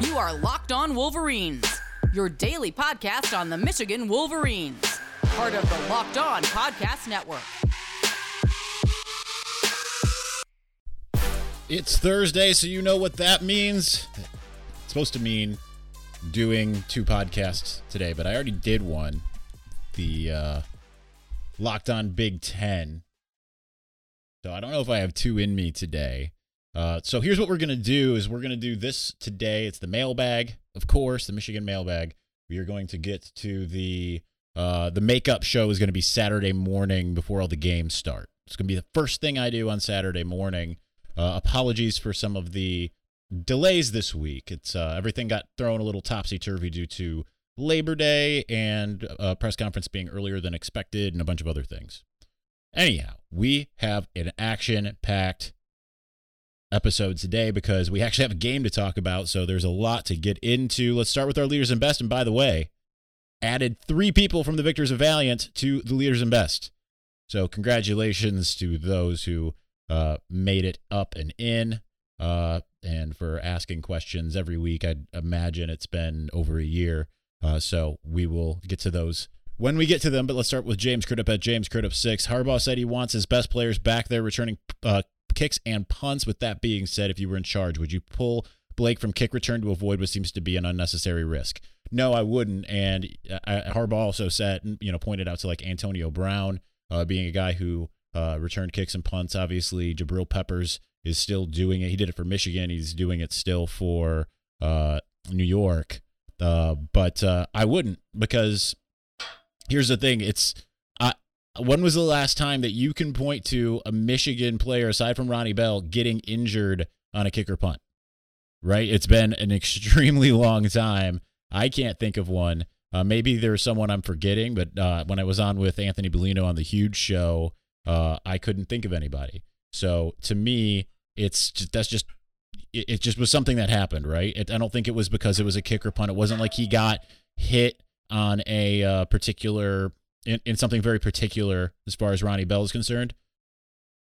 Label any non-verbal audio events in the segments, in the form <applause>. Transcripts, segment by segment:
You are Locked On Wolverines, your daily podcast on the Michigan Wolverines, part of the Locked On Podcast Network. It's Thursday, so you know what that means. It's supposed to mean doing two podcasts today, but I already did one. The uh, Locked On Big Ten. So I don't know if I have two in me today. Uh, so here's what we're gonna do: is we're gonna do this today. It's the mailbag, of course, the Michigan mailbag. We are going to get to the uh, the makeup show is going to be Saturday morning before all the games start. It's going to be the first thing I do on Saturday morning. Uh, apologies for some of the delays this week. It's uh, everything got thrown a little topsy turvy due to Labor Day and a press conference being earlier than expected and a bunch of other things. Anyhow, we have an action packed episode today because we actually have a game to talk about. So there's a lot to get into. Let's start with our leaders and best. And by the way, added three people from the Victors of Valiant to the leaders and best. So congratulations to those who uh, made it up and in. Uh, and for asking questions every week. I'd imagine it's been over a year. Uh, so we will get to those when we get to them. But let's start with James Crudup at James Crudup six. Harbaugh said he wants his best players back there returning uh, kicks and punts. With that being said, if you were in charge, would you pull Blake from kick return to avoid what seems to be an unnecessary risk? No, I wouldn't. And uh, Harbaugh also said, you know, pointed out to like Antonio Brown uh, being a guy who uh, returned kicks and punts. Obviously, Jabril Peppers is still doing it. He did it for Michigan. He's doing it still for uh, New York. Uh, but uh, I wouldn't because here's the thing: it's when was the last time that you can point to a Michigan player aside from Ronnie Bell getting injured on a kicker punt? Right? It's been an extremely <laughs> long time. I can't think of one. Uh, maybe there's someone I'm forgetting, but uh, when I was on with Anthony Bellino on the Huge Show, uh, I couldn't think of anybody. So to me, it's just, that's just it, it, just was something that happened, right? It, I don't think it was because it was a kicker punt. It wasn't like he got hit on a uh, particular in, in something very particular as far as Ronnie Bell is concerned,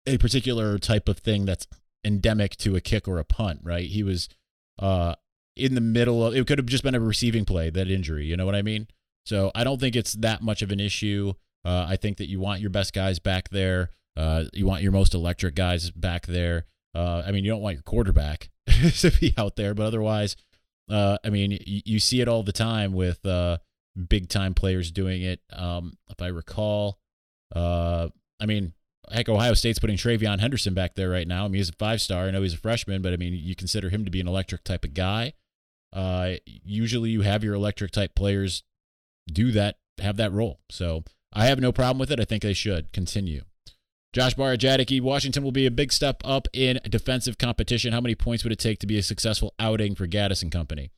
a particular type of thing that's endemic to a kick or a punt, right? He was uh, in the middle of it could have just been a receiving play that injury, you know what I mean? So I don't think it's that much of an issue. Uh, I think that you want your best guys back there. Uh, you want your most electric guys back there. Uh, I mean, you don't want your quarterback <laughs> to be out there, but otherwise, uh, I mean, you, see it all the time with uh, big time players doing it. Um, if I recall, uh, I mean, heck, Ohio State's putting TreVeyon Henderson back there right now. I mean, he's a five star. I know he's a freshman, but I mean, you consider him to be an electric type of guy. Uh, usually, you have your electric type players do that, have that role. So I have no problem with it. I think they should continue. Josh Barajadicki, Washington will be a big step up in defensive competition. How many points would it take to be a successful outing for Gattis and company?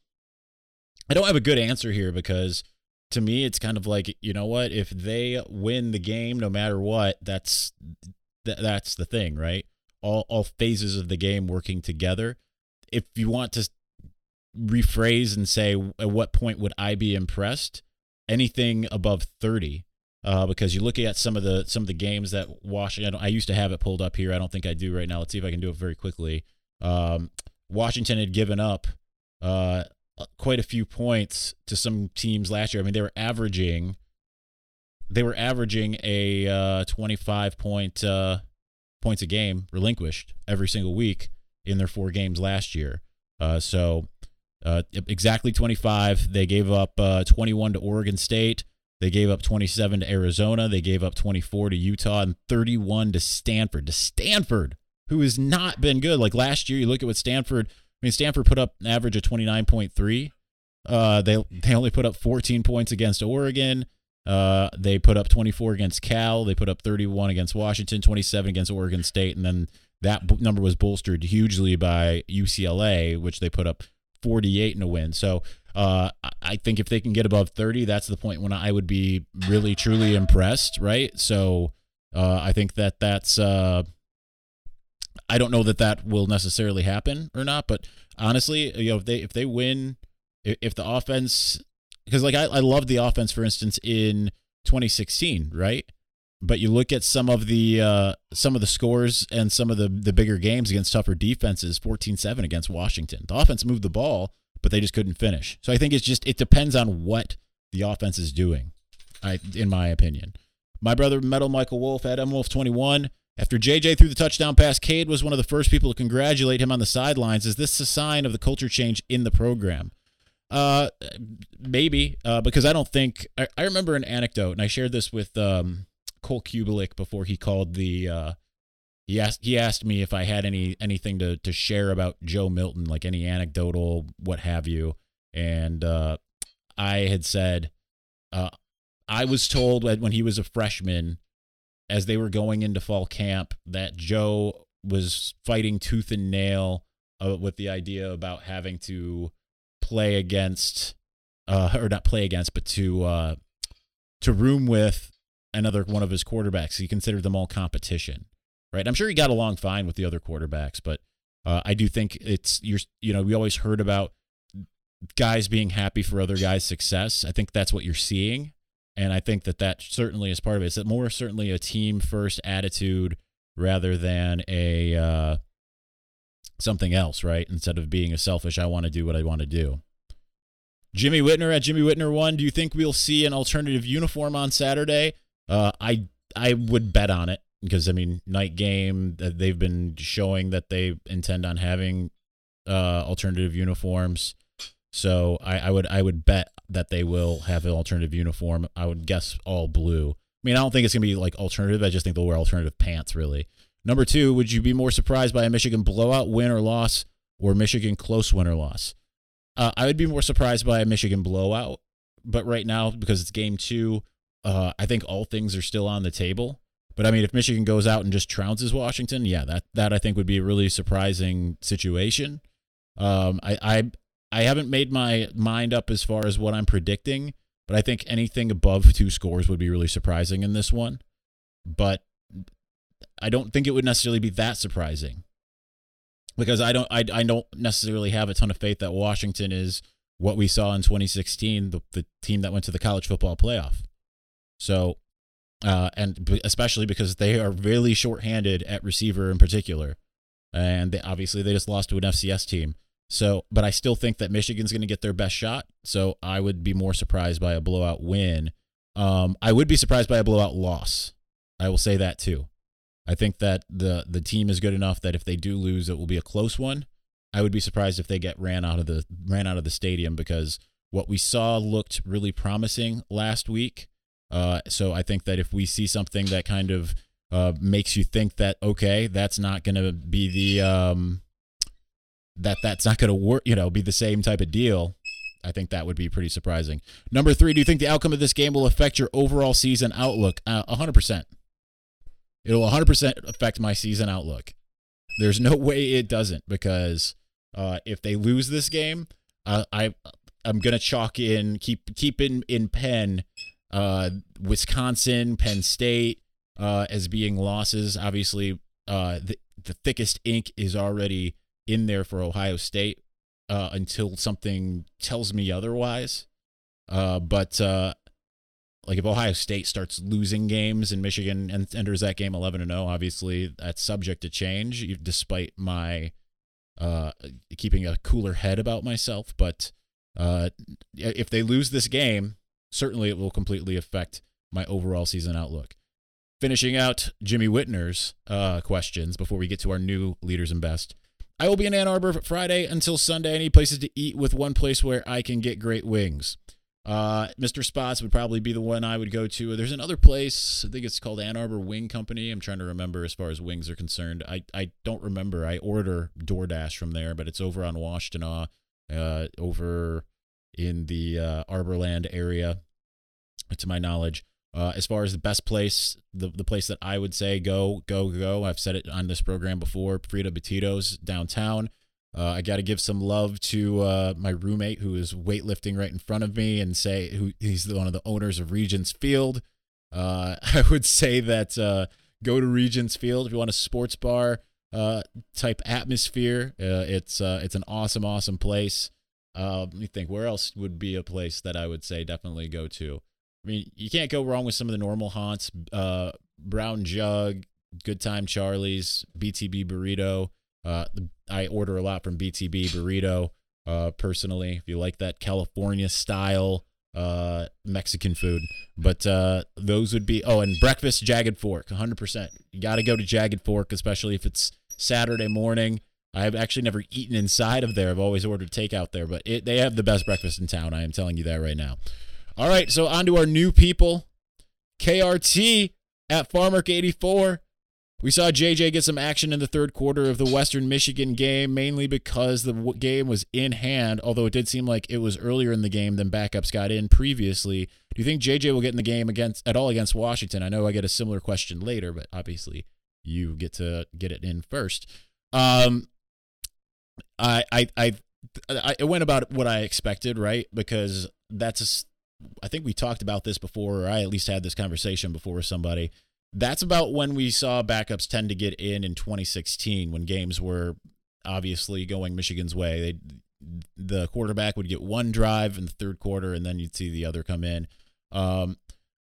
I don't have a good answer here because to me it's kind of like, you know what, if they win the game no matter what, that's th- that's the thing, right? All all phases of the game working together. If you want to rephrase and say at what point would I be impressed? Anything above 30 uh, because you look at some of the some of the games that Washington. I used to have it pulled up here. I don't think I do right now. Let's see if I can do it very quickly. Um, Washington had given up uh, quite a few points to some teams last year. I mean, they were averaging they were averaging a uh, 25 point uh, points a game relinquished every single week in their four games last year. Uh, so uh, exactly 25. They gave up uh, 21 to Oregon State. They gave up 27 to Arizona. They gave up 24 to Utah and 31 to Stanford. To Stanford, who has not been good. Like last year, you look at what Stanford. I mean, Stanford put up an average of 29.3. Uh, they they only put up 14 points against Oregon. Uh, they put up 24 against Cal. They put up 31 against Washington, 27 against Oregon State, and then that b- number was bolstered hugely by UCLA, which they put up 48 in a win. So uh, I think if they can get above 30, that's the point when I would be really truly impressed, right? So uh, I think that that's. Uh, I don't know that that will necessarily happen or not, but honestly, you know, if they if they win, if the offense, because like I, I loved the offense, for instance, in 2016, right? But you look at some of the uh, some of the scores and some of the the bigger games against tougher defenses, 14-7 against Washington. The offense moved the ball, but they just couldn't finish. So I think it's just it depends on what the offense is doing. I, in my opinion, my brother Metal Michael Wolf at M Wolf 21. After JJ threw the touchdown pass, Cade was one of the first people to congratulate him on the sidelines. Is this a sign of the culture change in the program? Uh, maybe uh, because I don't think I, I remember an anecdote, and I shared this with um, Cole Cubelic before he called the. Uh, he asked he asked me if I had any anything to to share about Joe Milton, like any anecdotal, what have you, and uh, I had said uh, I was told when he was a freshman, as they were going into fall camp, that Joe was fighting tooth and nail uh, with the idea about having to play against, uh, or not play against, but to uh, to room with another one of his quarterbacks. He considered them all competition, right? I'm sure he got along fine with the other quarterbacks, but uh, I do think it's you're you know we always heard about guys being happy for other guys' success. I think that's what you're seeing, and I think that that certainly is part of it. It's more certainly a team first attitude rather than a uh, something else, right? Instead of being a selfish, I want to do what I want to do. Jimmy Whitner at Jimmy Whitner one. Do you think we'll see an alternative uniform on Saturday? Uh, I I would bet on it because I mean night game. They've been showing that they intend on having uh, alternative uniforms. So I, I would I would bet that they will have an alternative uniform. I would guess all blue. I mean, I don't think it's gonna be like alternative. I just think they'll wear alternative pants. Really. Number two, would you be more surprised by a Michigan blowout win or loss, or Michigan close win or loss? Uh, I would be more surprised by a Michigan blowout, but right now because it's game two, uh, I think all things are still on the table. But I mean, if Michigan goes out and just trounces Washington, yeah, that that I think would be a really surprising situation. Um, I, I I haven't made my mind up as far as what I'm predicting, but I think anything above two scores would be really surprising in this one. But I don't think it would necessarily be that surprising because I don't I, I don't necessarily have a ton of faith that Washington is what we saw in 2016, the, the team that went to the college football playoff. So, uh, and especially because they are really shorthanded at receiver in particular, and they, obviously they just lost to an FCS team. So, but I still think that Michigan's going to get their best shot. So I would be more surprised by a blowout win. Um, I would be surprised by a blowout loss. I will say that too. I think that the the team is good enough that if they do lose, it will be a close one. I would be surprised if they get ran out of the ran out of the stadium because what we saw looked really promising last week. Uh, so I think that if we see something that kind of uh, makes you think that okay, that's not going to be the um, that that's not going to work, you know, be the same type of deal. I think that would be pretty surprising. Number three, do you think the outcome of this game will affect your overall season outlook? Uh, 100%. It'll 100% affect my season outlook. There's no <laughs> way it doesn't because uh, if they lose this game, uh, I I'm gonna chalk in keep keep in in Penn, uh, Wisconsin, Penn State uh, as being losses. Obviously, uh, the the thickest ink is already in there for Ohio State uh, until something tells me otherwise. Uh, but uh, like if Ohio State starts losing games and Michigan and enters that game 11 and 0, obviously that's subject to change despite my uh, keeping a cooler head about myself. But uh, if they lose this game, certainly it will completely affect my overall season outlook. Finishing out Jimmy Whitner's uh, questions before we get to our new leaders and best. I will be in Ann Arbor Friday until Sunday. Need places to eat with one place where I can get great wings. Uh, Mr. Spots would probably be the one I would go to. There's another place, I think it's called Ann Arbor Wing Company. I'm trying to remember as far as wings are concerned. I, I don't remember. I order DoorDash from there, but it's over on Washtenaw, uh, over in the uh, Arborland area, to my knowledge. Uh, as far as the best place, the, the place that I would say go, go, go, I've said it on this program before, Frita Batidos downtown. Uh, I got to give some love to uh, my roommate who is weightlifting right in front of me and say who he's one of the owners of Regents Field. Uh, <laughs> I would say that uh, go to Regents Field if you want a sports bar uh, type atmosphere. Uh, it's it's an awesome, awesome place. let me think. Where else would be a place that I would say definitely go to? I mean, you can't go wrong with some of the normal haunts. Brown Jug, Good Time Charlie's, BTB Burrito. Uh, I order a lot from BTB Burrito. uh, personally, if you like that California style uh, Mexican food. But uh, those would be, oh, and breakfast, Jagged Fork, 100%. You got to go to Jagged Fork, especially if it's Saturday morning. I've actually never eaten inside of there. I've always ordered takeout there, but it, they have the best breakfast in town. I am telling you that right now. All right, so on to our new people. KRT at Farmark 84. We saw JJ get some action in the third quarter of the Western Michigan game, mainly because the game was in hand, although it did seem like it was earlier in the game than backups got in previously. Do you think JJ will get in the game against at all against Washington? I know I get a similar question later, but obviously you get to get it in first. Um, I I I, I it went about what I expected, right? Because that's a, I think we talked about this before, or I at least had this conversation before with somebody that's about when we saw backups tend to get in in 2016 when games were obviously going Michigan's way. They the quarterback would get one drive in the third quarter and then you'd see the other come in. Um,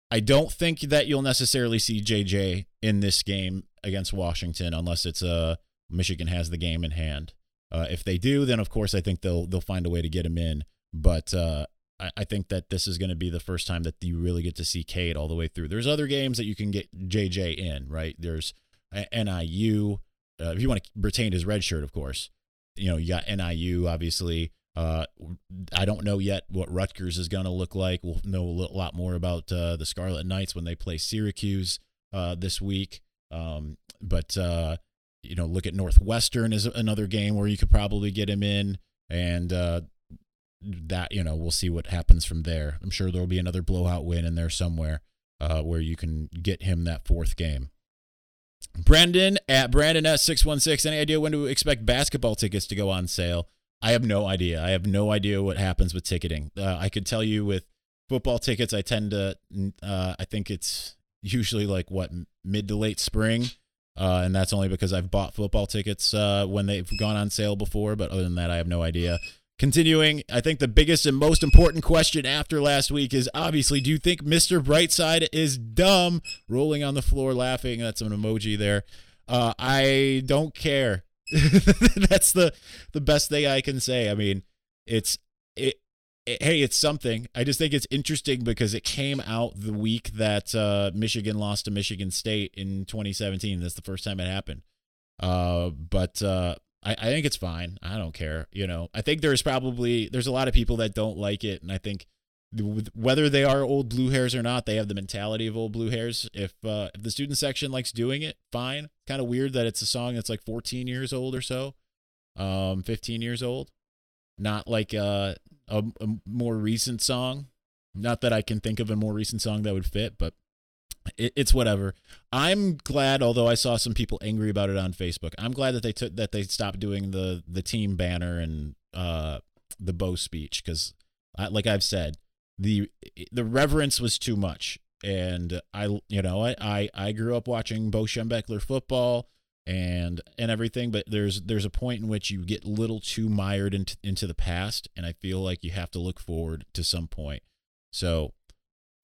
I don't think that you'll necessarily see JJ in this game against Washington unless it's a uh, Michigan has the game in hand. Uh, if they do, then of course I think they'll they'll find a way to get him in. But uh, I, I think that this is going to be the first time that you really get to see Cade all the way through. There's other games that you can get JJ in, right? There's NIU. Uh, if you want to retain his red shirt, of course. You know, you got NIU, obviously. Uh, I don't know yet what Rutgers is going to look like. We'll know a lot more about uh, the Scarlet Knights when they play Syracuse uh, this week. Um, but uh, you know, look at Northwestern is another game where you could probably get him in, and uh, that you know we'll see what happens from there. I'm sure there'll be another blowout win in there somewhere uh, where you can get him that fourth game. Brandon at Brandon S six one six. Any idea when to expect basketball tickets to go on sale? I have no idea. I have no idea what happens with ticketing. Uh, I could tell you with football tickets, I tend to. Uh, I think it's usually like what mid to late spring. Uh, and that's only because I've bought football tickets uh, when they've gone on sale before. But other than that, I have no idea. Continuing, I think the biggest and most important question after last week is obviously do you think Mr. Brightside is dumb? Rolling on the floor laughing. That's an emoji there. Uh, I don't care. <laughs> That's the the best thing I can say. I mean, it's it, it, hey, it's something. I just think it's interesting because it came out the week that uh, Michigan lost to Michigan State in 2017. That's the first time it happened. Uh, but uh, I, I think it's fine. I don't care. You know, I think there's probably there's a lot of people that don't like it, and I think whether they are old blue hairs or not, they have the mentality of old blue hairs. If uh, if the student section likes doing it, fine. Kind of weird that it's a song that's like 14 years old or so, um, 15 years old, not like a, a more recent song. Not that I can think of a more recent song that would fit, but it, it's whatever. I'm glad, although I saw some people angry about it on Facebook. I'm glad that they took that they stopped doing the the team banner and uh, the Bo speech because, like I've said, the the reverence was too much. And I, you know, I I, I grew up watching Bo Schembechler football and and everything but there's there's a point in which you get a little too mired into into the past and i feel like you have to look forward to some point so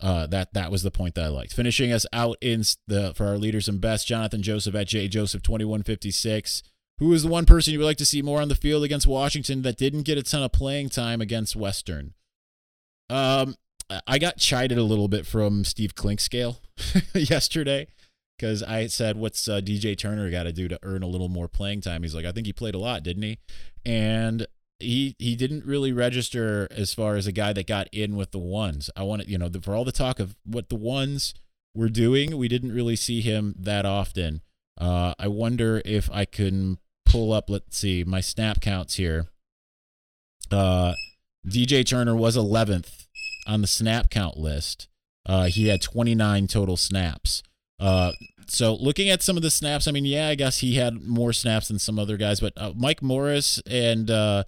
uh, that that was the point that I liked. Finishing us out in the for our leaders and best, Jonathan Joseph at J Joseph twenty one fifty six. Who is the one person you would like to see more on the field against Washington that didn't get a ton of playing time against Western? Um, I got chided a little bit from Steve Clinkscale <laughs> yesterday because I said, "What's uh, DJ Turner got to do to earn a little more playing time?" He's like, "I think he played a lot, didn't he?" And he he didn't really register as far as a guy that got in with the ones. I wanted you know the, for all the talk of what the ones were doing, we didn't really see him that often. Uh, I wonder if I can pull up. Let's see my snap counts here. Uh, DJ Turner was 11th on the snap count list. Uh, he had 29 total snaps. Uh, so looking at some of the snaps, I mean, yeah, I guess he had more snaps than some other guys, but uh, Mike Morris and uh,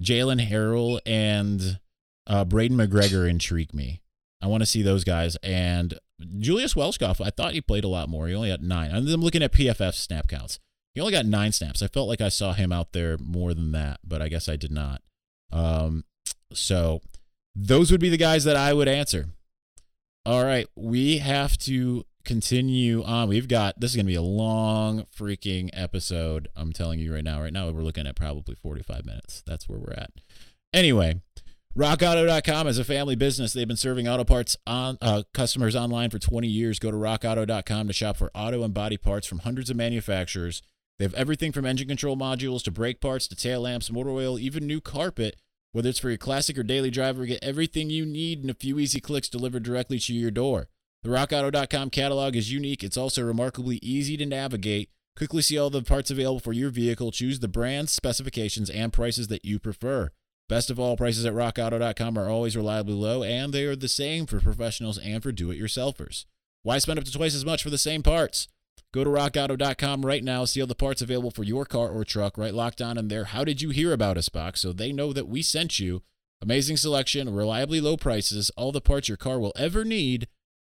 Jaylen Harrell and uh, Braiden McGregor intrigue me. I want to see those guys. And Julius Welschof, I thought he played a lot more. He only had nine. I'm looking at PFF snap counts. He only got nine snaps. I felt like I saw him out there more than that, but I guess I did not. Um, so those would be the guys that I would answer. All right, we have to continue on. We've got this is going to be a long freaking episode. I'm telling you right now. Right now, we're looking at probably 45 minutes. That's where we're at. Anyway, RockAuto.com is a family business. They've been serving auto parts on uh, customers online for 20 years. Go to RockAuto.com to shop for auto and body parts from hundreds of manufacturers. They have everything from engine control modules to brake parts to tail lamps, motor oil, even new carpet. Whether it's for your classic or daily driver, get everything you need in a few easy clicks delivered directly to your door. The RockAuto.com catalog is unique. It's also remarkably easy to navigate. Quickly see all the parts available for your vehicle. Choose the brands, specifications, and prices that you prefer. Best of all, prices at rockauto.com are always reliably low, and they are the same for professionals and for do it yourselfers. Why spend up to twice as much for the same parts? Go to rockauto.com right now, see all the parts available for your car or truck, right locked on in there. How did you hear about us box so they know that we sent you? Amazing selection, reliably low prices, all the parts your car will ever need.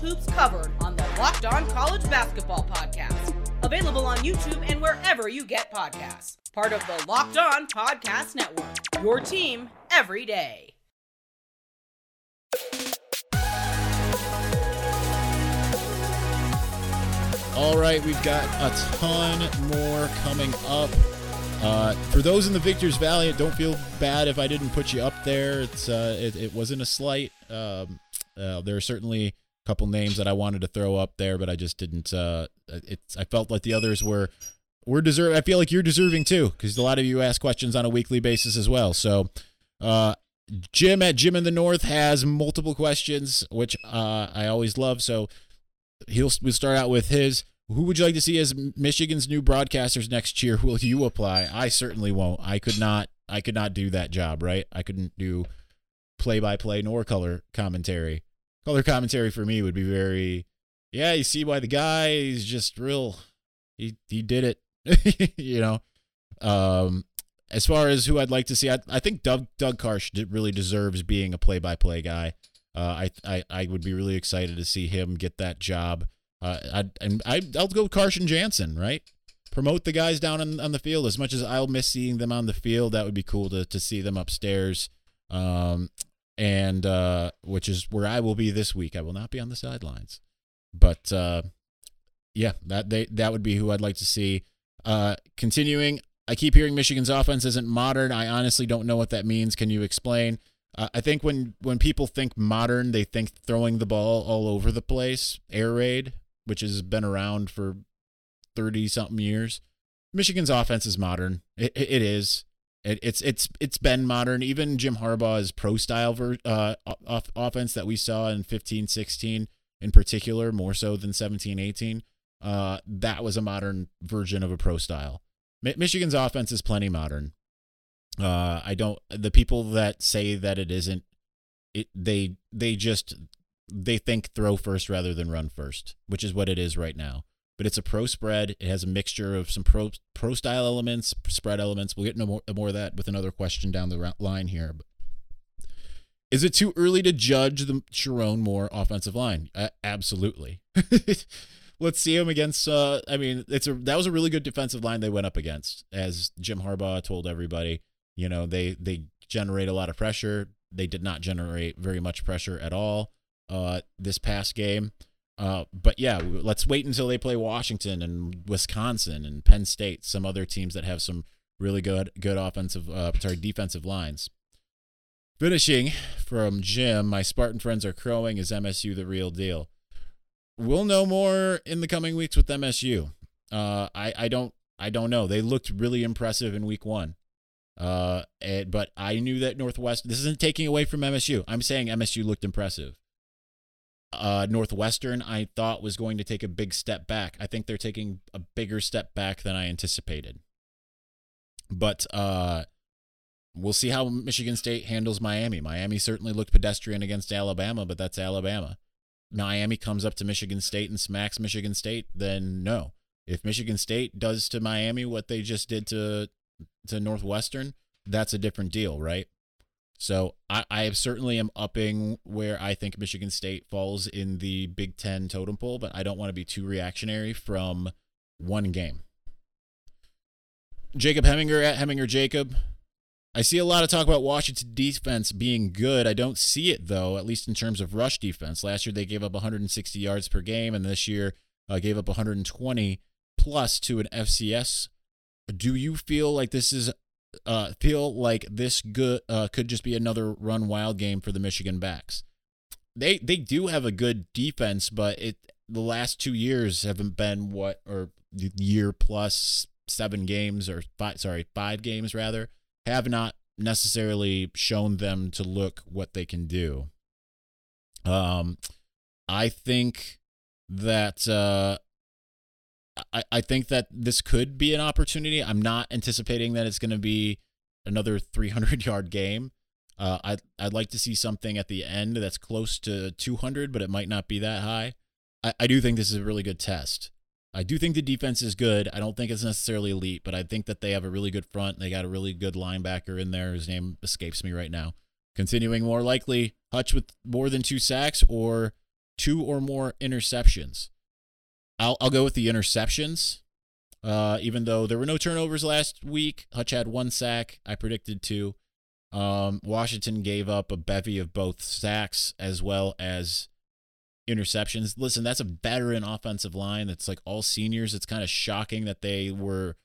hoops covered on the Locked On College Basketball Podcast. Available on YouTube and wherever you get podcasts. Part of the Locked On Podcast Network. Your team every day. All right, we've got a ton more coming up. Uh, for those in the Victor's Valley, don't feel bad if I didn't put you up there. It's uh, it, it wasn't a slight. Um, uh, there are certainly couple names that I wanted to throw up there, but I just didn't. Uh, it's I felt like the others were were deserve. I feel like you're deserving too, because a lot of you ask questions on a weekly basis as well. So, uh, Jim at Jim in the North has multiple questions, which uh, I always love. So he'll we'll start out with his. Who would you like to see as Michigan's new broadcasters next year? Will you apply? I certainly won't. I could not. I could not do that job. Right? I couldn't do play-by-play nor color commentary. Color commentary for me would be very. Yeah, you see why the guy is just real. He he did it. <laughs> you know. Um, as far as who I'd like to see, I, I think Doug Doug Karsch really deserves being a play-by-play guy. Uh, I, I I would be really excited to see him get that job. Uh, I and I I'll go Carson Jansen, right? Promote the guys down on, on the field as much as I'll miss seeing them on the field. That would be cool to to see them upstairs. Um, and uh, which is where I will be this week. I will not be on the sidelines, but uh, yeah, that they that would be who I'd like to see. Uh, continuing, I keep hearing Michigan's offense isn't modern. I honestly don't know what that means. Can you explain? Uh, I think when when people think modern, they think throwing the ball all over the place, air raid, which has been around for 30 something years. Michigan's offense is modern. It, it is. It, it's it's it's been modern. Even Jim Harbaugh's pro style ver, uh, off, offense that we saw in 15, 16 in particular, more so than 17, 18, uh, that was a modern version of a pro style. Mi- Michigan's offense is plenty modern. Uh, I don't. The people that say that it isn't, it they they just they think throw first rather than run first, which is what it is right now. But it's a pro spread. It has a mixture of some pro pro style elements, spread elements. We'll get more, more of that with another question down the line here. But is it too early to judge the Sherrone Moore offensive line? Uh, absolutely. <laughs> Let's see him against. Uh, I mean, it's a that was a really good defensive line they went up against, as Jim Harbaugh told everybody. You know, they they generate a lot of pressure. They did not generate very much pressure at all uh, this past game. Uh, but yeah, let's wait until they play Washington and Wisconsin and Penn State, some other teams that have some really good good offensive, uh, sorry, defensive lines. Finishing from Jim, my Spartan friends are crowing. Is MSU the real deal? We'll know more in the coming weeks with MSU. Uh, I I don't I don't know. They looked really impressive in week one. Uh, but I knew that Northwest. This isn't taking away from MSU. I'm saying MSU looked impressive. Uh, Northwestern, I thought was going to take a big step back. I think they're taking a bigger step back than I anticipated. But uh, we'll see how Michigan State handles Miami. Miami certainly looked pedestrian against Alabama, but that's Alabama. Miami comes up to Michigan State and smacks Michigan State, then no. If Michigan State does to Miami what they just did to to Northwestern, that's a different deal, right? So I, I certainly am upping where I think Michigan State falls in the Big Ten totem pole, but I don't want to be too reactionary from one game. Jacob Heminger at Heminger Jacob. I see a lot of talk about Washington defense being good. I don't see it though, at least in terms of rush defense. Last year they gave up 160 yards per game, and this year uh, gave up 120 plus to an FCS. Do you feel like this is uh, feel like this good uh, could just be another run wild game for the Michigan backs? They they do have a good defense, but it the last two years haven't been what or year plus seven games or five sorry five games rather have not necessarily shown them to look what they can do. Um, I think that uh, I, I think that this could be an opportunity. I'm not anticipating that it's going to be another 300 <laughs> yard game. Uh, I'd, I'd like to see something at the end that's close to 200, but it might not be that high. I, I do think this is a really good test. I do think the defense is good. I don't think it's necessarily elite, but I think that they have a really good front. They got a really good linebacker in there. His name escapes me right now. Continuing more likely, Hutch with more than two sacks or two or more interceptions. I'll I'll go with the interceptions. Uh, even though there were no turnovers last week, Hutch had one sack. I predicted two. Um, Washington gave up a bevy of both sacks as well as interceptions. Listen, that's a veteran offensive line. That's like all seniors. It's kind of shocking that they were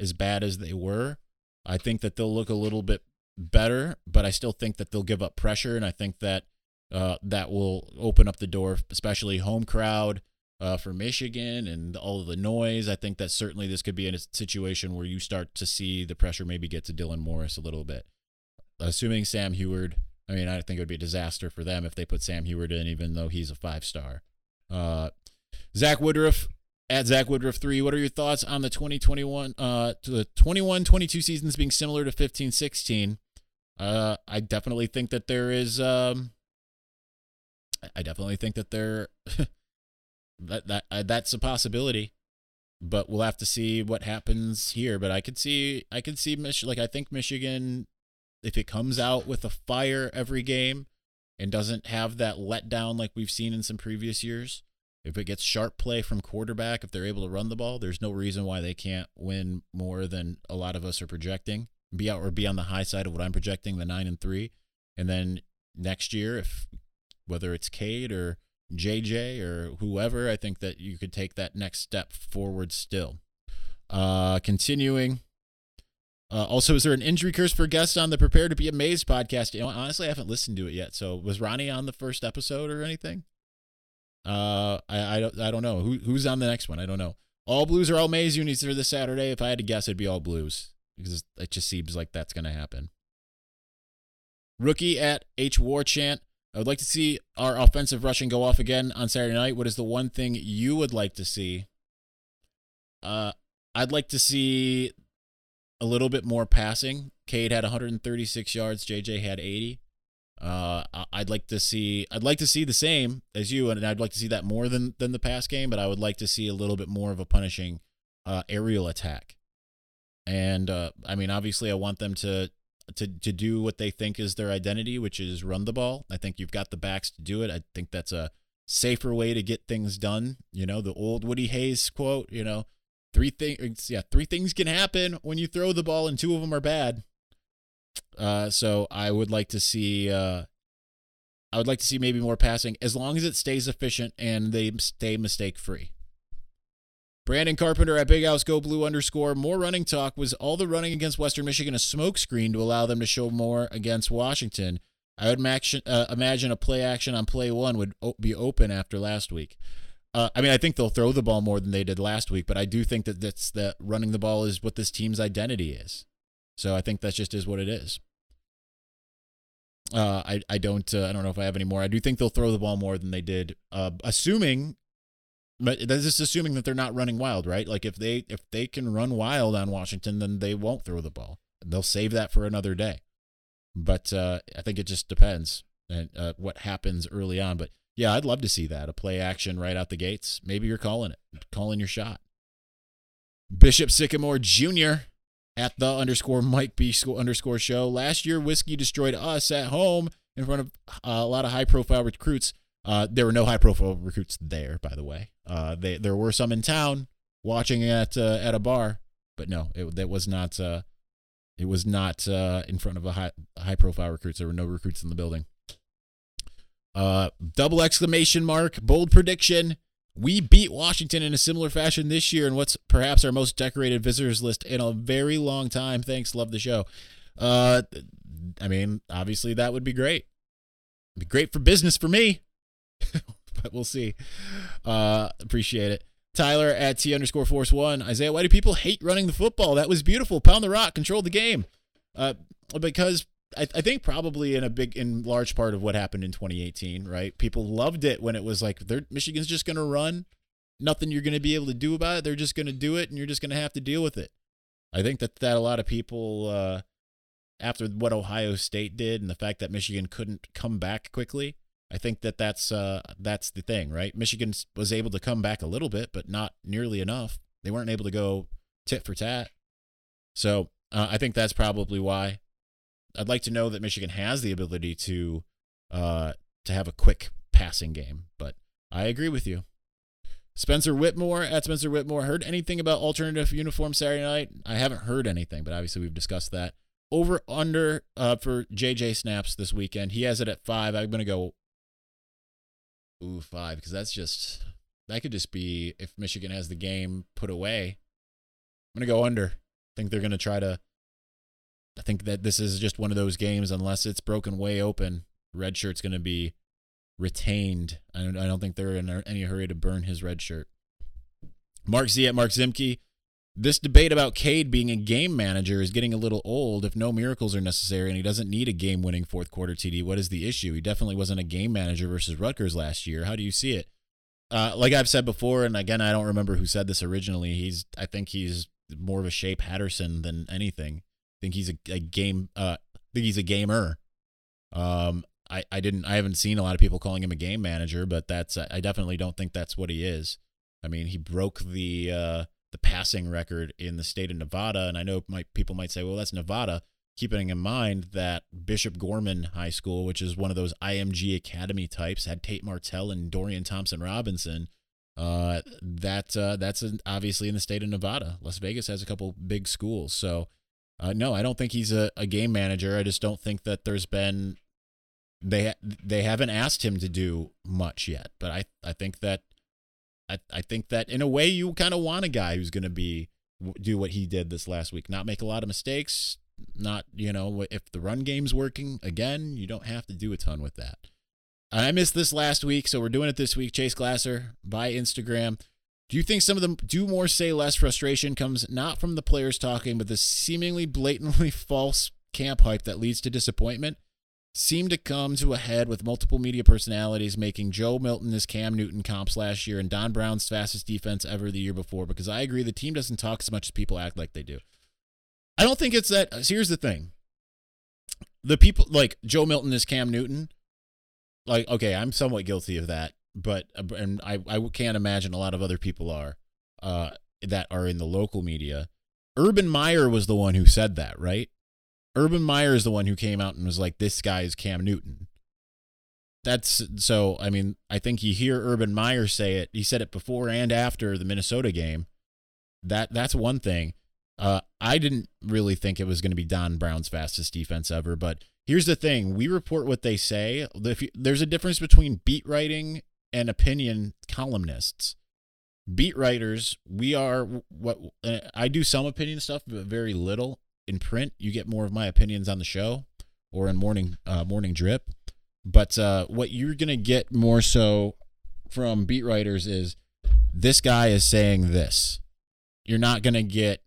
as bad as they were. I think that they'll look a little bit better, but I still think that they'll give up pressure, and I think that uh, that will open up the door, especially home crowd uh, for Michigan and all of the noise. I think that certainly this could be in a situation where you start to see the pressure maybe get to Dylan Morris a little bit. Assuming Sam Huard I mean, I think it would be a disaster for them if they put Sam Huard in, even though he's a five star. Uh, Zach Woodruff at Zach Woodruff three. What are your thoughts on the 2021 uh the 21 22 seasons being similar to 15 16? Uh, I definitely think that there is um, I definitely think that there <laughs> that that uh, that's a possibility, but we'll have to see what happens here. But I could see I could see like I think Michigan if it comes out with a fire every game and doesn't have that letdown like we've seen in some previous years, if it gets sharp play from quarterback, if they're able to run the ball, there's no reason why they can't win more than a lot of us are projecting. Be out or be on the high side of what I'm projecting, the nine and three. And then next year, if whether it's Cade or JJ or whoever, I think that you could take that next step forward still. Uh, continuing uh, also, is there an injury curse for guests on the Prepare to Be Amazed podcast? You know, honestly, I haven't listened to it yet. So, was Ronnie on the first episode or anything? Uh, I I don't I don't know who who's on the next one. I don't know. All blues are all maize unis for this Saturday. If I had to guess, it'd be all blues because it just seems like that's going to happen. Rookie at H War Chant. I would like to see our offensive rushing go off again on Saturday night. What is the one thing you would like to see? Uh, I'd like to see a little bit more passing. Cade had 136 yards. JJ had 80. Uh, I'd like to see I'd like to see the same as you, and I'd like to see that more than than the pass game. But I would like to see a little bit more of a punishing uh, aerial attack. And uh, I mean, obviously, I want them to to to do what they think is their identity, which is run the ball. I think you've got the backs to do it. I think that's a safer way to get things done. You know, the old Woody Hayes quote. You know, three things yeah three things can happen when you throw the ball and two of them are bad uh, so i would like to see uh, i would like to see maybe more passing as long as it stays efficient and they stay mistake free brandon carpenter at big house go blue underscore more running talk was all the running against western michigan a smokescreen to allow them to show more against washington i would uh, imagine a play action on play one would be open after last week uh, I mean, I think they'll throw the ball more than they did last week, but I do think that that's that running the ball is what this team's identity is. So I think that just is what it is. Uh, I I don't uh, I don't know if I have any more. I do think they'll throw the ball more than they did, uh, assuming, but that's just assuming that they're not running wild, right? Like if they if they can run wild on Washington, then they won't throw the ball. They'll save that for another day. But uh, I think it just depends and uh, what happens early on. But yeah, I'd love to see that. A play action right out the gates. Maybe you're calling it, calling your shot. Bishop Sycamore Jr. at the underscore Mike B underscore show. Last year, whiskey destroyed us at home in front of uh, a lot of high profile recruits. Uh, there were no high profile recruits there, by the way. Uh, they, there were some in town watching at uh, at a bar, but no, it that was not. Uh, it was not uh, in front of a high high profile recruits. There were no recruits in the building. Uh, double exclamation mark, bold prediction. We beat Washington in a similar fashion this year in what's perhaps our most decorated visitors list in a very long time. Thanks, love the show. Uh, I mean, obviously that would be great. It'd be great for business for me, <laughs> but we'll see. Uh, appreciate it. Tyler at T underscore force one. Isaiah, why do people hate running the football? That was beautiful. Pound the rock, control the game. Uh, because I, I think probably in a big, in large part of what happened in 2018, right? People loved it when it was like, they're, Michigan's just going to run. Nothing you're going to be able to do about it. They're just going to do it, and you're just going to have to deal with it. I think that that a lot of people, uh, after what Ohio State did and the fact that Michigan couldn't come back quickly, I think that that's uh, that's the thing, right? Michigan was able to come back a little bit, but not nearly enough. They weren't able to go tit for tat. So uh, I think that's probably why. I'd like to know that Michigan has the ability to uh, to have a quick passing game, but I agree with you. Spencer Whitmore at Spencer Whitmore heard anything about alternative uniform Saturday night? I haven't heard anything, but obviously we've discussed that. Over under uh, for JJ snaps this weekend. He has it at five. I'm gonna go Ooh, five, because that's just that could just be if Michigan has the game put away. I'm gonna go under. I think they're gonna try to. I think that this is just one of those games, unless it's broken way open. Red shirt's gonna be retained. I don't, I don't think they're in any hurry to burn his red shirt. Mark Z at Mark Zimke. This debate about Cade being a game manager is getting a little old. If no miracles are necessary and he doesn't need a game winning fourth quarter TD, what is the issue? He definitely wasn't a game manager versus Rutgers last year. How do you see it? Uh, like I've said before, and again, I don't remember who said this originally. He's, I think he's more of a Shea Patterson than anything. I think he's a, a game, uh, I think he's a gamer. Um, I, I didn't, I haven't seen a lot of people calling him a game manager, but that's, I definitely don't think that's what he is. I mean, he broke the, uh, the passing record in the state of Nevada. And I know my, people might say, well, that's Nevada. Keeping in mind that Bishop Gorman High School, which is one of those IMG Academy types, had Tate Martell and Dorian Thompson Robinson. Uh, that uh, that's obviously in the state of Nevada. Las Vegas has a couple big schools, so uh, no, I don't think he's a, a game manager. I just don't think that there's been they they haven't asked him to do much yet. But I I think that I, I think that in a way you kind of want a guy who's going to be do what he did this last week, not make a lot of mistakes, not you know if the run game's working again, you don't have to do a ton with that. I missed this last week, so we're doing it this week. Chase Glasser by Instagram. Do you think some of the do more say less frustration comes not from the players talking, but the seemingly blatantly <laughs> false camp hype that leads to disappointment? Seemed to come to a head with multiple media personalities making Joe Milton his Cam Newton comps last year and Don Brown's fastest defense ever the year before because I agree the team doesn't talk as much as people act like they do. I don't think it's that. Here's the thing the people like Joe Milton is Cam Newton. Like, okay, I'm somewhat guilty of that, but and I, I can't imagine a lot of other people are uh, that are in the local media. Urban Meyer was the one who said that, right? Urban Meyer is the one who came out and was like, "This guy is Cam Newton." That's so. I mean, I think you hear Urban Meyer say it. He said it before and after the Minnesota game. That that's one thing. Uh, I didn't really think it was going to be Don Brown's fastest defense ever, but here's the thing: we report what they say. You, there's a difference between beat writing and opinion columnists. Beat writers, we are what uh, I do some opinion stuff, but very little in print, you get more of my opinions on the show or in morning uh, morning drip. But uh, what you're gonna get more so from beat writers is this guy is saying this. You're not gonna get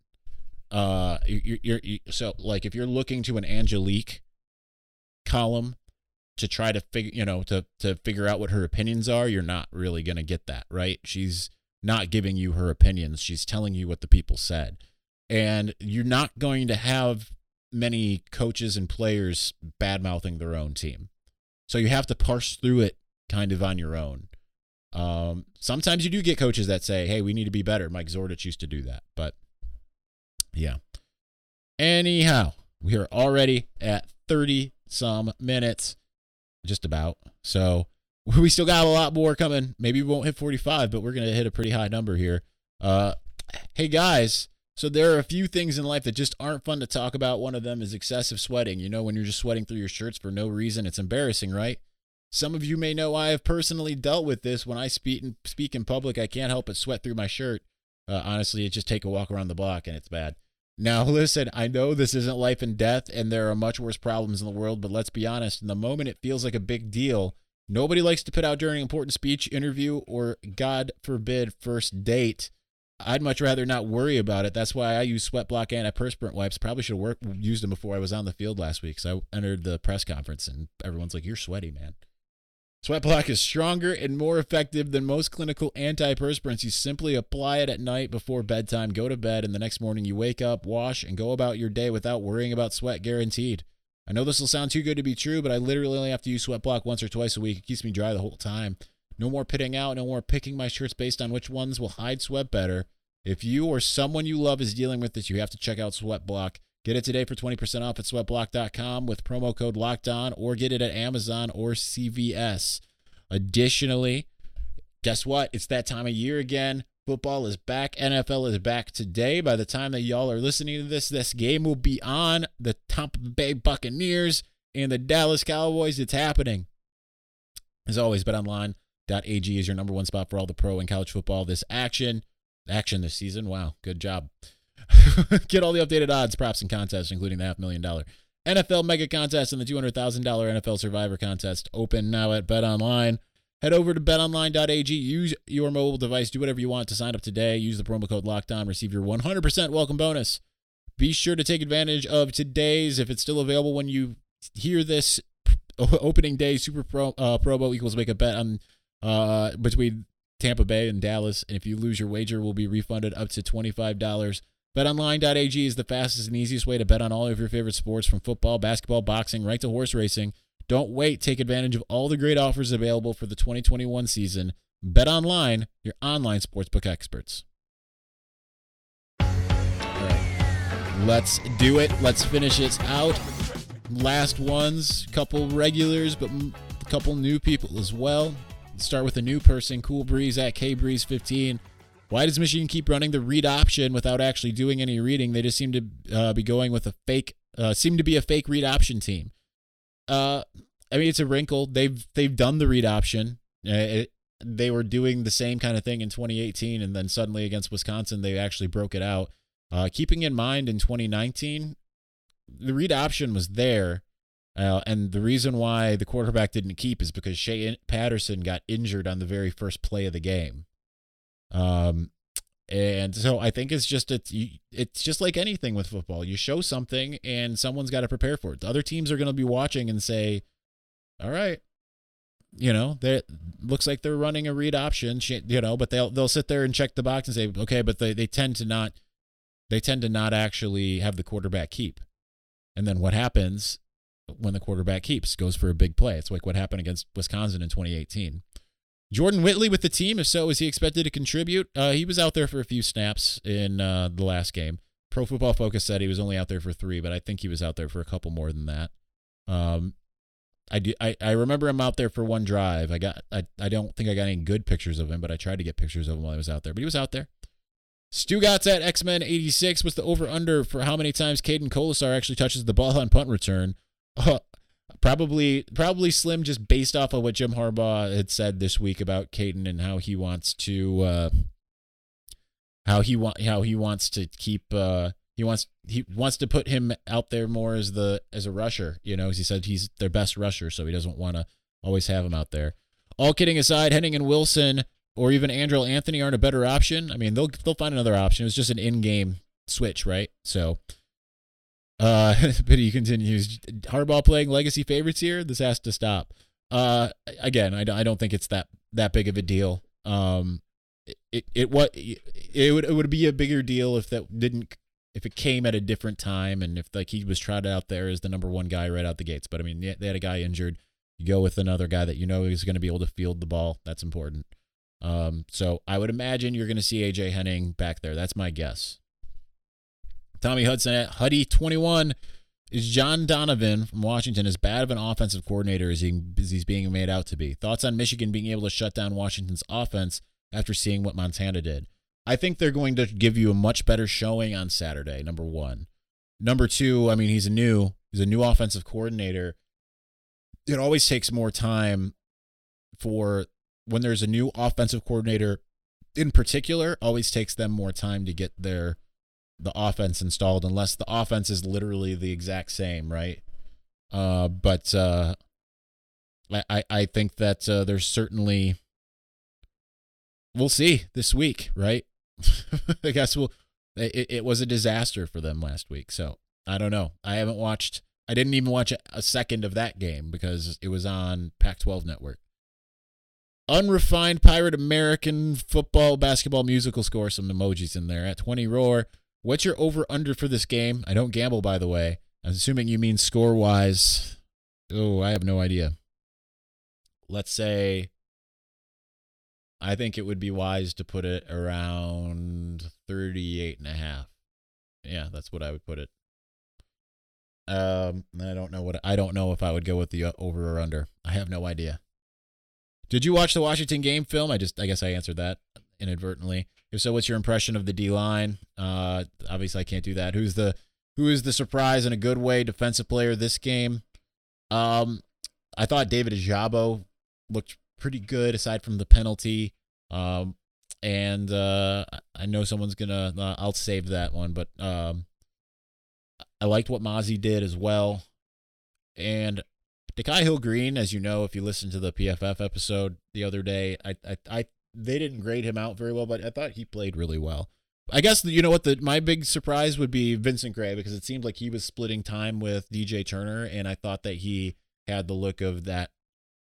uh you're, you're, you're so like if you're looking to an Angelique column to try to figure you know to to figure out what her opinions are, you're not really gonna get that right. She's not giving you her opinions. She's telling you what the people said and you're not going to have many coaches and players bad mouthing their own team. So you have to parse through it kind of on your own. Um, sometimes you do get coaches that say, "Hey, we need to be better." Mike Zordich used to do that, but yeah. Anyhow, we are already at 30 some minutes, just about. So we still got a lot more coming. Maybe we won't hit 45, but we're to hit a pretty high number here. Uh, hey, guys. So there are a few things in life that just aren't fun to talk about. One of them is excessive sweating. You know, when you're just sweating through your shirts for no reason, it's embarrassing, right? Some of you may know I have personally dealt with this. When I speak in, speak in public, I can't help but sweat through my shirt. Uh, honestly, it just take a walk around the block and it's bad. Now, <laughs> listen, I know this isn't life and death, and there are much worse problems in the world, but let's be honest. In the moment, it feels like a big deal. Nobody likes to put out during an important speech, interview, or, God forbid, first date. I'd much rather not worry about it. That's why I use Sweat Block antiperspirant wipes. Probably should have worked, used them before I was on the field last week because I entered the press conference and everyone's like, "You're sweaty, man." Sweat Block is stronger and more effective than most clinical antiperspirants. You simply apply it at night before bedtime, go to bed, and the next morning you wake up, wash, and go about your day without worrying about sweat. Guaranteed. I know this will sound too good to be true, but I literally only have to use Sweat Block once or twice a week. It keeps me dry the whole time. No more pitting out, no more picking my shirts based on which ones will hide sweat better. If you or someone you love is dealing with this, you have to check out Sweat Block. Get it today for 20% off at sweatblock.com with promo code locked on or get it at Amazon or CVS. Additionally, guess what? It's that time of year again. Football is back. NFL is back today. By the time that y'all are listening to this, this game will be on. The Tampa Bay Buccaneers and the Dallas Cowboys. It's happening. As always, betonline.ag is your number one spot for all the pro and college football. This action, action this season. Wow, good job. <laughs> Get all the updated odds, props, and contests, including the half million dollar NFL Mega Contest and the $200,000 NFL Survivor Contest. Open now at BetOnline. Head over to betonline.ag. Use your mobile device. Do whatever you want to sign up today. Use the promo code LOCKDOWN. Receive your 100% welcome bonus. Be sure to take advantage of today's, if it's still available when you hear this, <laughs> opening day Super Pro, uh, Promo equals make a bet on uh, between Tampa Bay and Dallas. And if you lose your wager, will be refunded up to $25. BetOnline.ag is the fastest and easiest way to bet on all of your favorite sports from football, basketball, boxing, right to horse racing. Don't wait. Take advantage of all the great offers available for the 2021 season. Bet online, your online sportsbook experts. All right. Let's do it. Let's finish it out. Last ones, couple regulars, but a couple new people as well. Start with a new person, Cool Breeze at K Breeze 15. Why does Michigan keep running the read option without actually doing any reading? They just seem to uh, be going with a fake, uh, seem to be a fake read option team. Uh, I mean, it's a wrinkle. They've they've done the read option. Uh, it, they were doing the same kind of thing in 2018, and then suddenly against Wisconsin, they actually broke it out. Uh, keeping in mind in 2019, the read option was there, uh, and the reason why the quarterback didn't keep is because Shea Patterson got injured on the very first play of the game. Um, and so I think it's just it's it's just like anything with football. You show something and someone's got to prepare for it. The other teams are going to be watching and say, "All right, you know, they looks like they're running a read option, you know, but they'll they'll sit there and check the box and say, "Okay, but they they tend to not they tend to not actually have the quarterback keep." And then what happens when the quarterback keeps goes for a big play. It's like what happened against Wisconsin in 2018. Jordan Whittley with the team. If so, is he expected to contribute? Uh, he was out there for a few snaps in uh, the last game. Pro Football Focus said he was only out there for three, but I think he was out there for a couple more than that. Um, I do. I, I remember him out there for one drive. I got. I, I don't think I got any good pictures of him, but I tried to get pictures of him while I was out there. But he was out there. Stugotz at X Men 86 was the over under for how many times Caden Kolesar actually touches the ball on punt return. Uh, Probably, probably slim, just based off of what Jim Harbaugh had said this week about Caden and how he wants to, uh, how he want, how he wants to keep, uh, he wants he wants to put him out there more as the as a rusher. You know, as he said, he's their best rusher, so he doesn't want to always have him out there. All kidding aside, Henning and Wilson or even Andrel Anthony aren't a better option. I mean, they'll they'll find another option. It's just an in-game switch, right? So uh, <laughs> but he continues. Harbaugh playing legacy favorites here. This has to stop. Uh, again, I, I don't think it's that that big of a deal. Um, it it what it would it would be a bigger deal if that didn't if it came at a different time and if like he was trotted out there as the number one guy right out the gates. But I mean, they had a guy injured. You go with another guy that you know is going to be able to field the ball. That's important. Um, so I would imagine you're going to see AJ Henning back there. That's my guess. Tommy Hudson at Huddy21 is John Donovan from Washington as bad of an offensive coordinator as, he, as he's being made out to be? Thoughts on Michigan being able to shut down Washington's offense after seeing what Montana did? I think they're going to give you a much better showing on Saturday, number one. Number two, I mean, he's a new he's a new offensive coordinator. It always takes more time for when there's a new offensive coordinator in particular, always takes them more time to get their the offense installed unless the offense is literally the exact same, right? Uh, but uh, I I think that uh, there's certainly we'll see this week, right? <laughs> I guess we'll. It, it was a disaster for them last week, so I don't know. I haven't watched. I didn't even watch a second of that game because it was on Pac-12 network. Unrefined pirate American football basketball musical score. Some emojis in there at 20 roar. What's your over under for this game? I don't gamble, by the way. I'm assuming you mean score wise. Oh, I have no idea. Let's say I think it would be wise to put it around 38 and a half. Yeah, that's what I would put it. Um, I don't know what I don't know if I would go with the uh, over or under. I have no idea. Did you watch the Washington game film? I just I guess I answered that inadvertently. If so, what's your impression of the D line? Uh, obviously, I can't do that. Who's the who is the surprise in a good way defensive player this game? Um, I thought David Ojabo looked pretty good aside from the penalty. Um, and uh, I know someone's gonna. Uh, I'll save that one, but um, I liked what Mazi did as well. And Nikhai Hill-Green, as you know, if you listened to the PFF episode the other day, I I, I they didn't grade him out very well, but I thought he played really well. I guess you know what the my big surprise would be Vincent Gray because it seemed like he was splitting time with DJ Turner, and I thought that he had the look of that.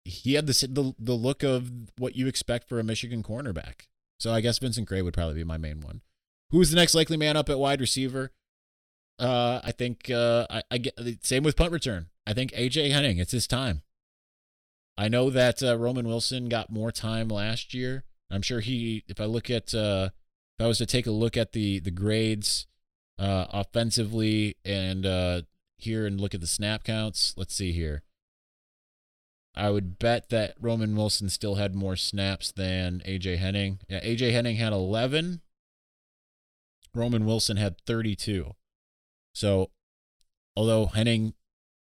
He had the the, the look of what you expect for a Michigan cornerback. So I guess Vincent Gray would probably be my main one. Who's the next likely man up at wide receiver? Uh, I think uh, I, I get same with punt return. I think AJ Henning. It's his time. I know that uh, Roman Wilson got more time last year. I'm sure he. If I look at, uh, if I was to take a look at the the grades uh, offensively and uh, here and look at the snap counts, let's see here. I would bet that Roman Wilson still had more snaps than AJ Henning. Yeah, AJ Henning had 11. Roman Wilson had 32. So, although Henning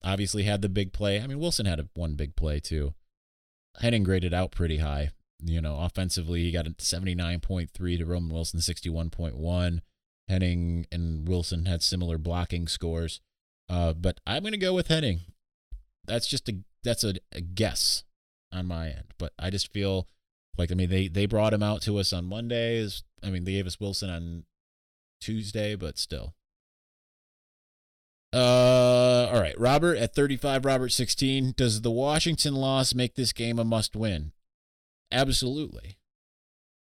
obviously had the big play, I mean Wilson had a, one big play too. Henning graded out pretty high. You know, offensively, he got a 79.3 to Roman Wilson 61.1. Henning and Wilson had similar blocking scores. Uh, but I'm going to go with Henning. That's just a that's a, a, guess on my end. But I just feel like I mean they they brought him out to us on Mondays. I mean they gave us Wilson on Tuesday, but still. Uh, all right, Robert at 35, Robert 16. Does the Washington loss make this game a must win? Absolutely.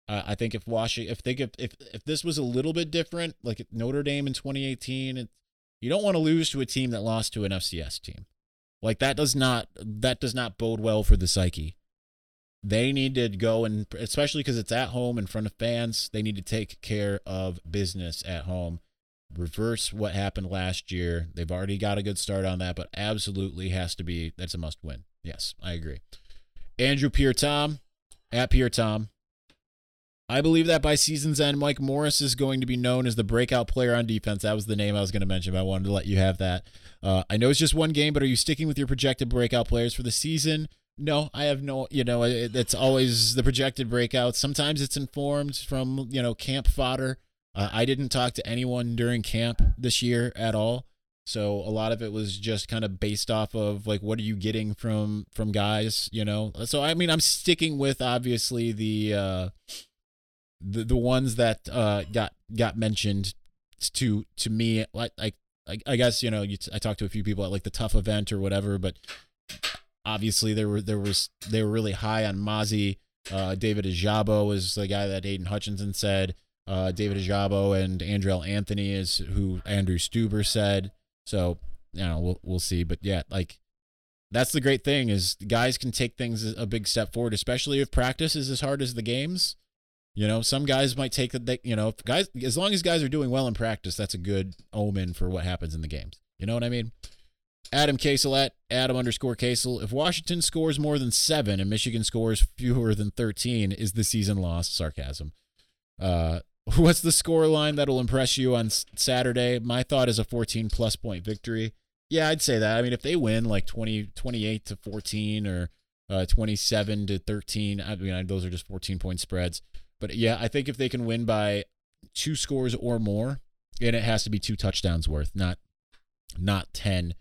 Uh, I think if Washington, if they if, if if this was a little bit different, like Notre Dame in 2018, it, you don't want to lose to a team that lost to an FCS team. Like that does not that does not bode well for the psyche. They need to go and especially because it's at home in front of fans, they need to take care of business at home. Reverse what happened last year. They've already got a good start on that, but absolutely has to be that's a must win. Yes, I agree. Andrew Pierre Tom, at Pierre Tom. I believe that by season's end, Mike Morris is going to be known as the breakout player on defense. That was the name I was going to mention, but I wanted to let you have that. Uh, I know it's just one game, but are you sticking with your projected breakout players for the season? No, I have no, you know, it, it's always the projected breakouts. Sometimes it's informed from, you know, camp fodder. Uh, I didn't talk to anyone during camp this year at all. So a lot of it was just kind of based off of like what are you getting from from guys, you know. So I mean, I'm sticking with obviously the uh the the ones that uh got got mentioned to to me like like I, guess you know you t- I talked to a few people at like the tough event or whatever, but obviously there were there was they were really high on Mazi. Uh, David Ojabo was the guy that Aidan Hutchinson said. Uh, David Ojabo and Andrel Anthony is who Andrew Stueber said. So, you know, we'll we'll see. But yeah, like that's the great thing is guys can take things a big step forward, especially if practice is as hard as the games. You know, some guys might take that. You know, guys as long as guys are doing well in practice, that's a good omen for what happens in the games. You know what I mean? Adam Casel at Adam underscore Casel. If Washington scores more than seven and Michigan scores fewer than 13, is the season lost? Sarcasm. Uh, <laughs> what's the score line that'll impress you on Saturday? My thought is a 14 plus point victory. Yeah, I'd say that. I mean, if they win like 20, 28 to 14 or uh, 27 to 13, I mean, those are just 14 point spreads. But yeah, I think if they can win by two scores or more, and it has to be two touchdowns worth, not not 10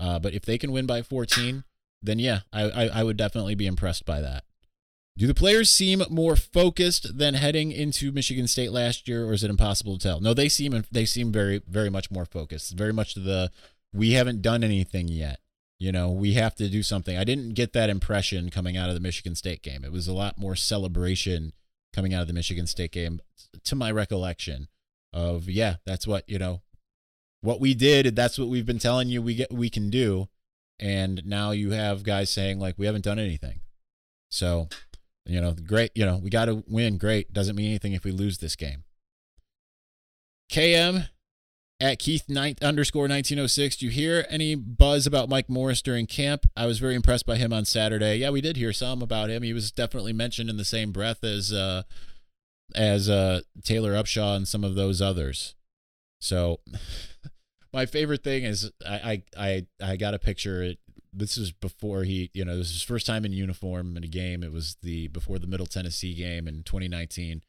uh, but if they can win by 14, then yeah, I, I, I would definitely be impressed by that. Do the players seem more focused than heading into Michigan State last year, or is it impossible to tell? No, they seem they seem very very much more focused. Very much the we haven't done anything yet. You know, we have to do something. I didn't get that impression coming out of the Michigan State game. It was a lot more celebration coming out of the Michigan State game, to my recollection. Of yeah, that's what you know what we did, that's what we've been telling you we get we can do. And now you have guys saying like we haven't done anything. So, you know, great, you know, we got to win. Great. Doesn't mean anything if we lose this game. KM at Keith ninth underscore 1906. Do you hear any buzz about Mike Morris during camp? I was very impressed by him on Saturday. Yeah, we did hear some about him. He was definitely mentioned in the same breath as uh, as uh, Taylor Upshaw and some of those others. So <laughs> my favorite thing is I I I, I got a picture. This is before he, you know, this is his first time in uniform in a game. It was the before the Middle Tennessee game in 2019.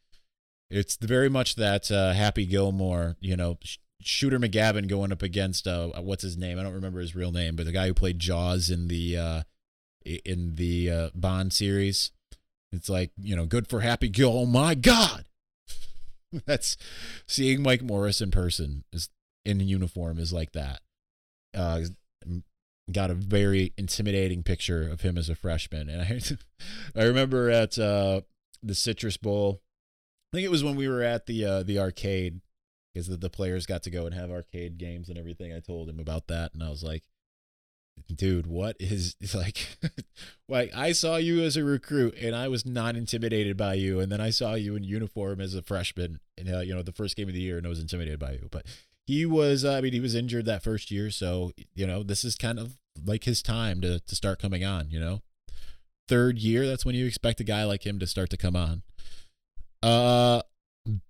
It's very much that uh, Happy Gilmore, you know, Shooter McGavin going up against uh, what's his name? I don't remember his real name, but the guy who played Jaws in the uh, in the uh, Bond series. It's like you know, good for Happy Gil. Oh my God, <laughs> that's seeing Mike Morris in person is in uniform is like that. Uh, got a very intimidating picture of him as a freshman, and I <laughs> I remember at uh, the Citrus Bowl. I think it was when we were at the uh, the arcade because the, the players got to go and have arcade games and everything. I told him about that, and I was like, dude, what is <laughs> like like I saw you as a recruit and I was not intimidated by you and then I saw you in uniform as a freshman and uh, you know the first game of the year and I was intimidated by you but he was uh, I mean he was injured that first year so you know this is kind of like his time to to start coming on you know? Third year that's when you expect a guy like him to start to come on. Uh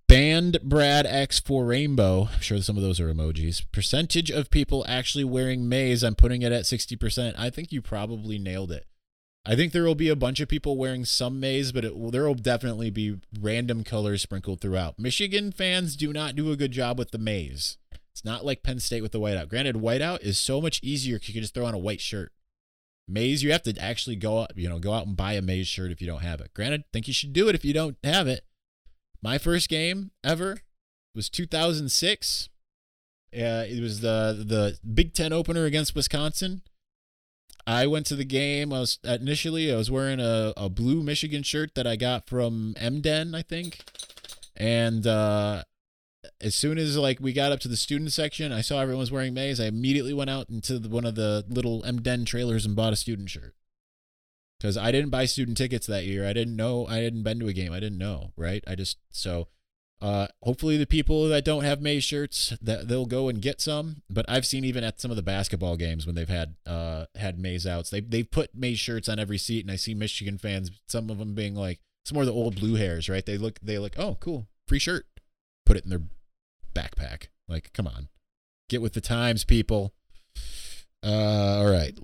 band brad x for rainbow. I'm sure some of those are emojis. Percentage of people actually wearing maize i'm putting it at 60% i think you probably nailed it. I think there will be a bunch of people wearing some maize but it, there will definitely be random colors sprinkled throughout. Michigan fans do not do a good job with the maize it's not like Penn State with the whiteout. Granted, whiteout is so much easier because you can just throw on a white shirt. Maize, you have to actually go out, you know, go out and buy a Maize shirt if you don't have it. Granted, think you should do it if you don't have it. My first game ever was 2006. Uh, it was the the Big Ten opener against Wisconsin. I went to the game. I was initially I was wearing a, a blue Michigan shirt that I got from M Den, I think, and uh, as soon as like we got up to the student section, I saw everyone was wearing maize. I immediately went out into the, one of the little M Den trailers and bought a student shirt because I didn't buy student tickets that year. I didn't know. I hadn't been to a game. I didn't know. Right. I just so. Uh, hopefully the people that don't have maize shirts that they'll go and get some. But I've seen even at some of the basketball games when they've had uh had maize outs, they they've put maize shirts on every seat, and I see Michigan fans, some of them being like, some more of the old blue hairs, right? They look they look, oh cool, free shirt, put it in their backpack. Like, come on, get with the times, people. Uh, all right.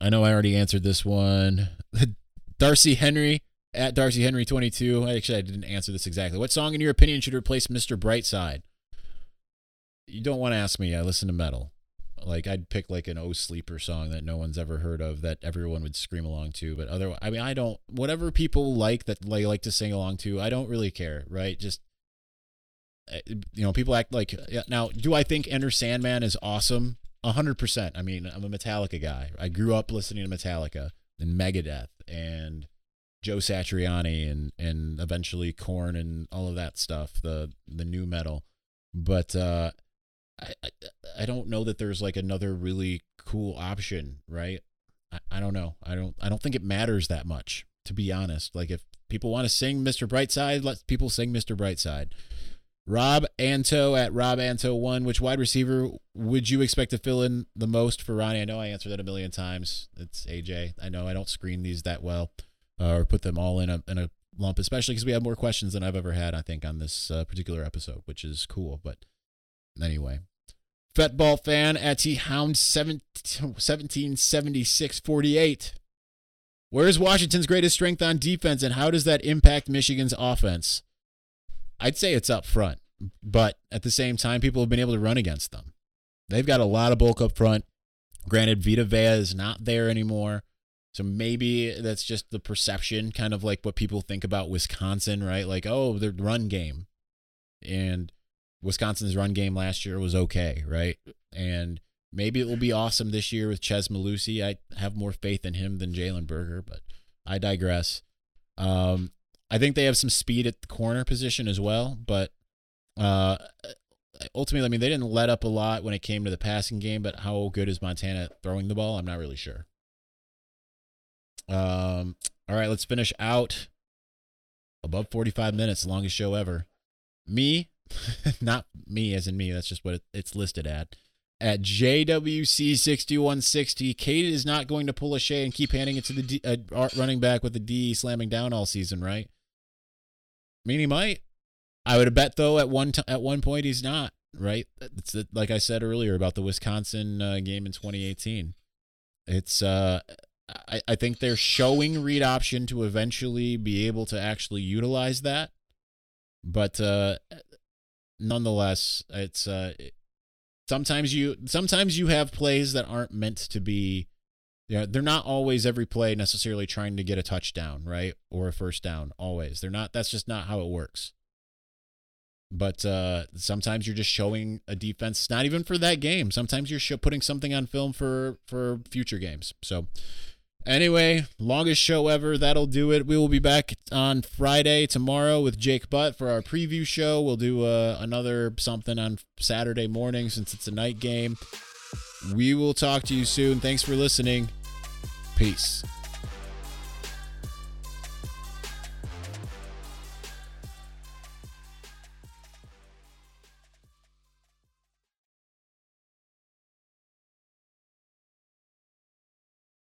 I know I already answered this one. <laughs> Darcy Henry at Darcy Henry 22. Actually, I didn't answer this exactly. What song, in your opinion, should replace Mr. Brightside? You don't want to ask me. I listen to metal. Like I'd pick like an "Oh Sleeper" song that no one's ever heard of that everyone would scream along to. But otherwise, I mean, I don't. Whatever people like that they like to sing along to, I don't really care. Right? Just you know, people act like now. Do I think Enter Sandman is awesome? hundred percent. I mean, I'm a Metallica guy. I grew up listening to Metallica and Megadeth and Joe Satriani and and eventually Korn and all of that stuff. The the nu metal, but uh, I, I I don't know that there's like another really cool option, right? I, I don't know. I don't I don't think it matters that much. to be honest. Like if people want to sing Mr. Brightside, let people sing Mr. Brightside. Rob Anto at Rob Anto one. Which wide receiver would you expect to fill in the most for Ronnie? I know I answered that a million times. It's AJ. I know I don't screen these that well, uh, or put them all in a in a lump, especially because we have more questions than I've ever had. I think on this uh, particular episode, which is cool. But anyway, Fetball fan at T Hound 1776 48. Where's Washington's greatest strength on defense, and how does that impact Michigan's offense? I'd say it's up front, but at the same time, people have been able to run against them. They've got a lot of bulk up front. Granted, Vita Vea is not there anymore. So maybe that's just the perception, kind of like what people think about Wisconsin, right? Like, oh, the run game. And Wisconsin's run game last year was okay, right? And maybe it will be awesome this year with Chez Mellusi. I have more faith in him than Jalen Berger, but I digress. Um, I think they have some speed at the corner position as well, but uh, ultimately, I mean, they didn't let up a lot when it came to the passing game, but how good is Montana throwing the ball? I'm not really sure. Um, all right, let's finish out above 45 minutes, longest show ever. Me, <laughs> not me as in me, that's just what it's listed at. At JWC6160, Cade is not going to pull a Shea and keep handing it to the D, uh, running back with the D slamming down all season, right? I mean, he might. I would bet though at one t- at one point he's not right. It's the, like I said earlier about the Wisconsin uh, game in 2018. It's uh, I I think they're showing read option to eventually be able to actually utilize that, but uh, nonetheless, it's uh, sometimes you sometimes you have plays that aren't meant to be yeah, they're not always every play necessarily trying to get a touchdown, right? Or a first down. Always. They're not that's just not how it works. But uh sometimes you're just showing a defense not even for that game. Sometimes you're putting something on film for for future games. So Anyway, longest show ever. That'll do it. We will be back on Friday tomorrow with Jake Butt for our preview show. We'll do uh, another something on Saturday morning since it's a night game. We will talk to you soon. Thanks for listening. Peace.